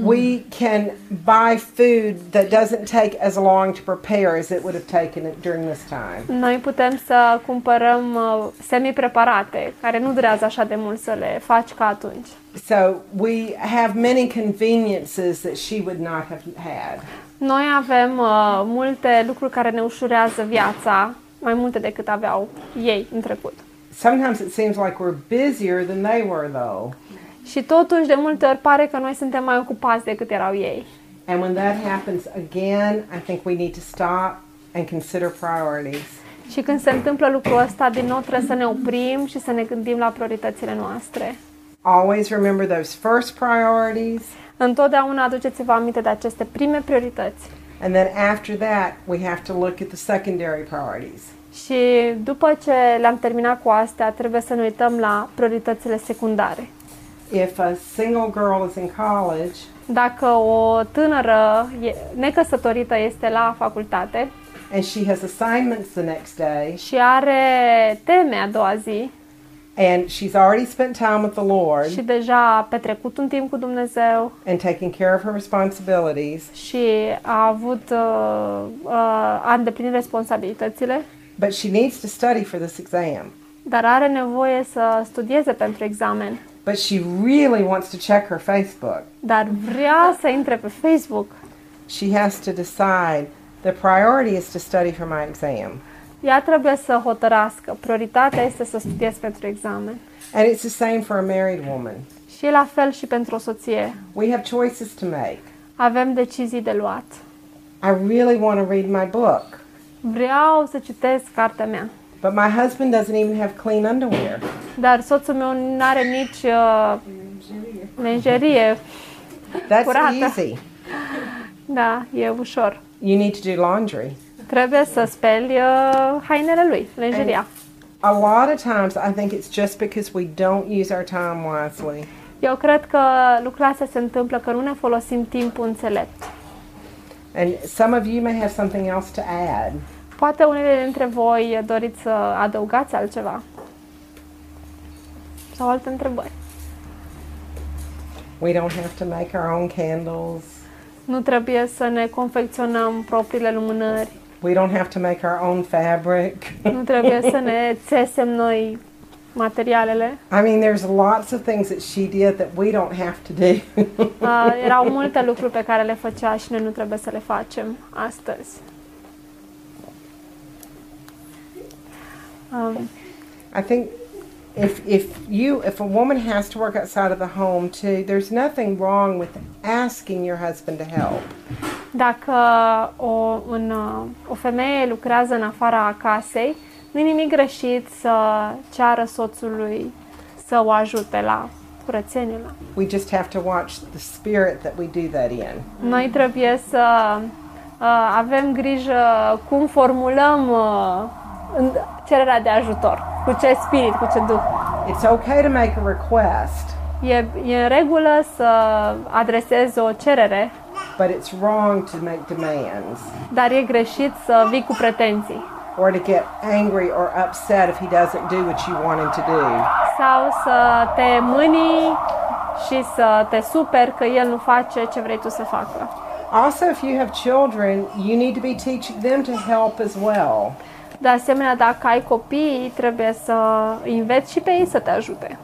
we can buy food that doesn't take as long to prepare as it would have taken it during this time. Noi putem să cumpărăm uh, semi-preparate, care nu durează așa de mult să le faci ca atunci. So we have many conveniences that she would not have had. Noi avem uh, multe lucruri care ne ușurează viața, mai multe decât aveau ei în trecut. Sometimes it seems like we're busier than they were, though. Și totuși, de multe ori pare că noi suntem mai ocupați decât erau ei. And when that happens again, I think we need to stop and consider priorities. Și când se întâmplă lucrul ăsta, din nou trebuie să ne oprim și să ne gândim la prioritățile noastre. Always remember those first priorities, Întotdeauna aduceți-vă aminte de aceste prime priorități. and then after that, we have to look at the secondary priorities. Și după ce le-am terminat cu astea, trebuie să ne uităm la prioritățile secundare. If a single girl is in college, Dacă o tânără e- necăsătorită este la facultate and she has assignments the next day, și are teme a doua zi and she's already spent time with the Lord și deja a petrecut un timp cu Dumnezeu and taking care of her responsibilities, și a avut uh, uh, a îndeplinit responsabilitățile, but she needs to study for this exam. dar are nevoie să studieze pentru examen, But she really wants to check her Facebook. dar vrea să intre pe Facebook. She has to decide the priority is to study for my exam. Ea trebuie să hotărască. Prioritatea este să studiez pentru examen. And it's the same for a married woman. Și e la fel și pentru o soție. We have choices to make. Avem decizii de luat. I really want to read my book, Vreau să citesc cartea mea, but my husband doesn't even have clean underwear. dar soțul meu nu are nici uh, lenjerie. That's Curată. easy. Da, e ușor. You need to do laundry. Trebuie să speli uh, hainele lui, lenjeria. A lot of times, I think it's just because we don't use our time wisely. Eu cred că lucrurile astea se întâmplă că nu ne folosim timpul înțelept. And some of you may have something else to add. Poate unele dintre voi doriți să adăugați altceva. Sau alte întrebări. We don't have to make our own candles. Nu trebuie să ne confecționăm propriile lumânări. We don't have to make our own fabric. Nu trebuie să ne țesem noi materialele. I mean, there's lots of things that she did that we don't have to do. Uh, erau multe lucruri pe care le făcea și noi nu trebuie să le facem astăzi. Um, I think if if you if a woman has to work outside of the home too, there's nothing wrong with asking your husband to help. dacă o, un, o femeie lucrează în afara casei, nu e nimic greșit să ceară soțului să o ajute la curățenie. La. We just have to watch the spirit that we do that in. Noi trebuie să uh, avem grijă cum formulăm uh, în- cererea de ajutor, cu ce spirit, cu ce duh. It's okay to make a request, E, e în regulă să adresezi o cerere, but it's wrong to make demands dar e greșit să vii cu pretenții or to get angry or upset if he doesn't do what you want him to do. sau să te mâni și să te superi că el nu face ce vrei tu să facă. Also, if you have children, you need to be teaching them to help as well. De asemenea, dacă ai copii, trebuie să îi înveți și pe ei să te ajute.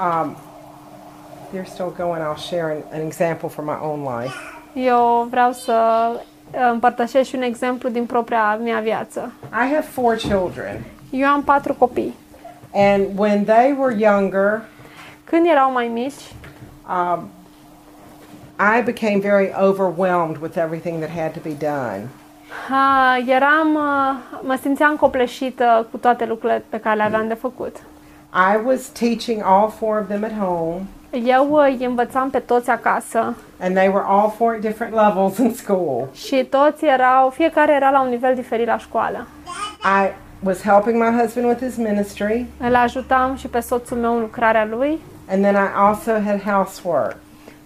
Um, they're still going. I'll share an, an example from my own life. Eu vreau să împărtășesc și un exemplu din propria mea viață. I have four children, Eu am patru copii. and when they were younger, Când erau mai mici, um, I became very overwhelmed with everything that had to be done. a, eram, a, mă simțeam copleșită cu toate lucrurile pe care le aveam de făcut. I was teaching all four of them at home, Eu îi învățam pe toți acasă and they were all four at different levels in school. și toți erau, fiecare era la un nivel diferit la școală. I was helping my husband with his ministry, Îl ajutam și pe soțul meu în lucrarea lui and then I also had housework.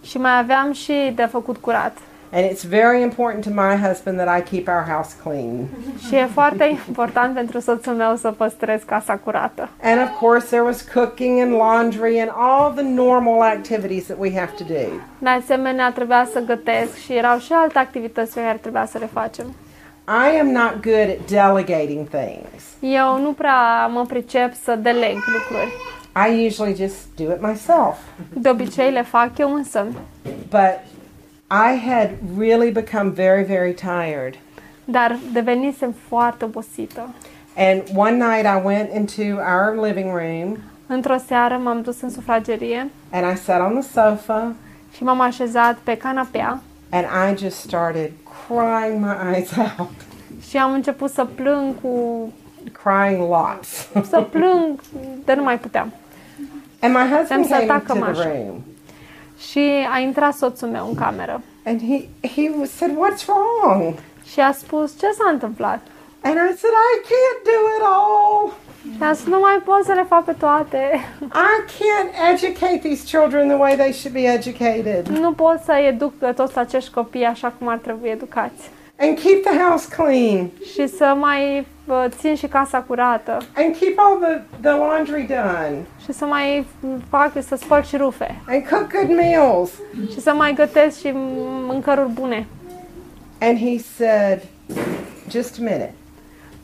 și mai aveam și de făcut curat. And it's very important to my husband that I keep our house clean. Și e foarte important pentru soțul meu să păstrez casa curată. And of course, there was cooking and laundry and all the normal activities that we have to do. De asemenea, trebuia să gătesc și erau și alte activități pe care trebuia să le facem. I am not good at delegating things. Eu nu prea mă pricep să deleg lucruri. I usually just do it myself. De obicei le fac eu însă. But I had really become very, very tired. Dar devenisem foarte obosită. And one night I went into our living room Într-o seară m-am dus în sufragerie and I sat on the sofa și m-am așezat pe canapea and I just started crying my eyes out, și am început să plâng cu... crying lots. să plâng de nu mai puteam. and my husband came into the room Și a intrat soțul meu în cameră and he, he was- said, What's wrong? și a spus ce s-a întâmplat. And I said, I can't do it all. Și a spus nu mai pot să le fac pe toate. I can't educate these children the way they should be educated Nu pot să educ pe toți acești copii așa cum ar trebui educați. And keep the house clean Și să mai uh, țin și casa curată. and keep all the, the laundry done Și să mai fac, să spăl și rufe. and cook good meals. Și să mai gătesc și mâncăruri bune. And he said, Just a minute.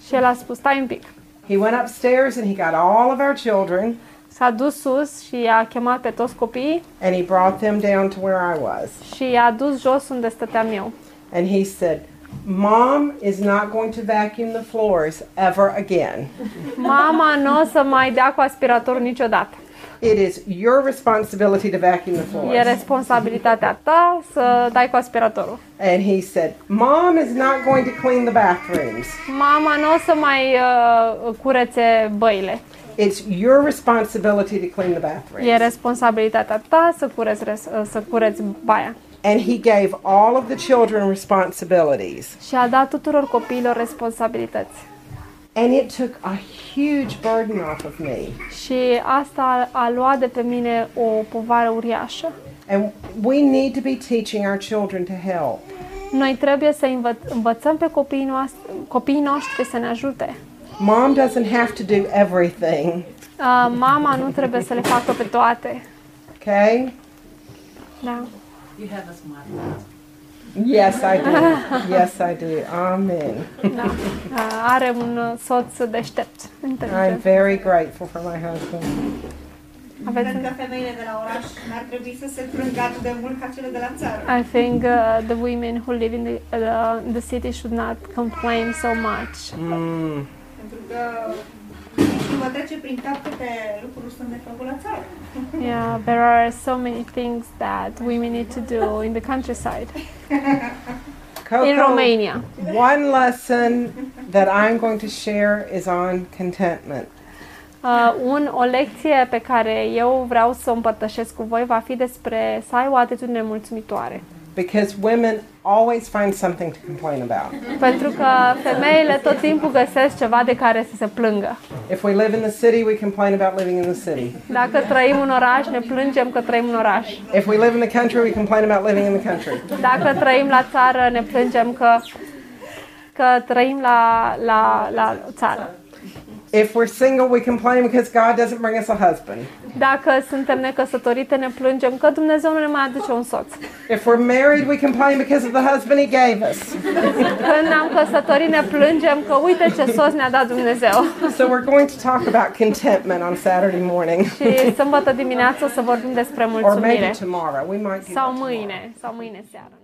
Și el a spus, stai un pic. He went upstairs and he got all of our children S-a dus sus și a chemat pe toți copiii and he brought them down to where I was. și i-a dus jos unde stăteam eu. And he said, Mom is not going to vacuum the floors ever again. Mama nu o să mai dea cu aspiratorul niciodată. It is your responsibility to vacuum the E floors. responsabilitatea ta să dai cu aspiratorul. And he said, Mom is not going to clean the bathrooms. Mama nu o să mai uh, curețe băile. It's your responsibility to clean the E bathrooms. responsabilitatea ta să cureți, res- uh, să cureți baia. And he gave all of the children responsibilities. Și a dat tuturor copiilor responsabilități. And it took a huge burden off of me. Și asta a, a luat de pe mine o povară uriașă. And we need to be teaching our children to help. Noi trebuie să învă- învățăm pe copiii noștri, copiii noștri să ne ajute. Mom doesn't have to do everything, Uh, mama nu trebuie să le facă pe toate. okay? Da. You have a smart mouth. Yes, I do. Yes, I do. Amen. da. Are un soț deștept. I'm very grateful for my husband. Aveți Cred că femeile de la oraș n-ar trebui să se plângă atât de mult ca cele de la țară. I think uh, the women who live in the, uh, the city should not complain so much. Mm. Pentru că și vă trece prin cap câte lucruri sunt de făcut la țară. Yeah, there are so many things that women need to do in the countryside. In Coco, Romania. one lesson that I'm going to share is on contentment. Uh, un, o lecție pe care eu vreau să o împărtășesc cu voi va fi despre să ai o atitudine mulțumitoare. Because women always find something to complain about. Pentru că femeile tot timpul găsesc ceva de care să se plângă. If we live in the city, we complain about living in the city. Dacă trăim în oraș, ne plângem că trăim în oraș. If we live in the country, we complain about living in the country. Dacă trăim la țară, ne plângem că, că trăim la, la, la țară. If we're single, we complain because God doesn't bring us a husband. Dacă suntem necăsătorite, ne plângem că Dumnezeu nu ne mai aduce un soț. If we're married, we complain because of the husband He gave us. Când ne-am căsătorit, ne plângem că uite ce soț ne-a dat Dumnezeu. So we're going to talk about contentment on Saturday morning, Și sâmbătă dimineață o să vorbim despre or maybe mulțumire. tomorrow. We might do Sau that mâine, sau mâine seară.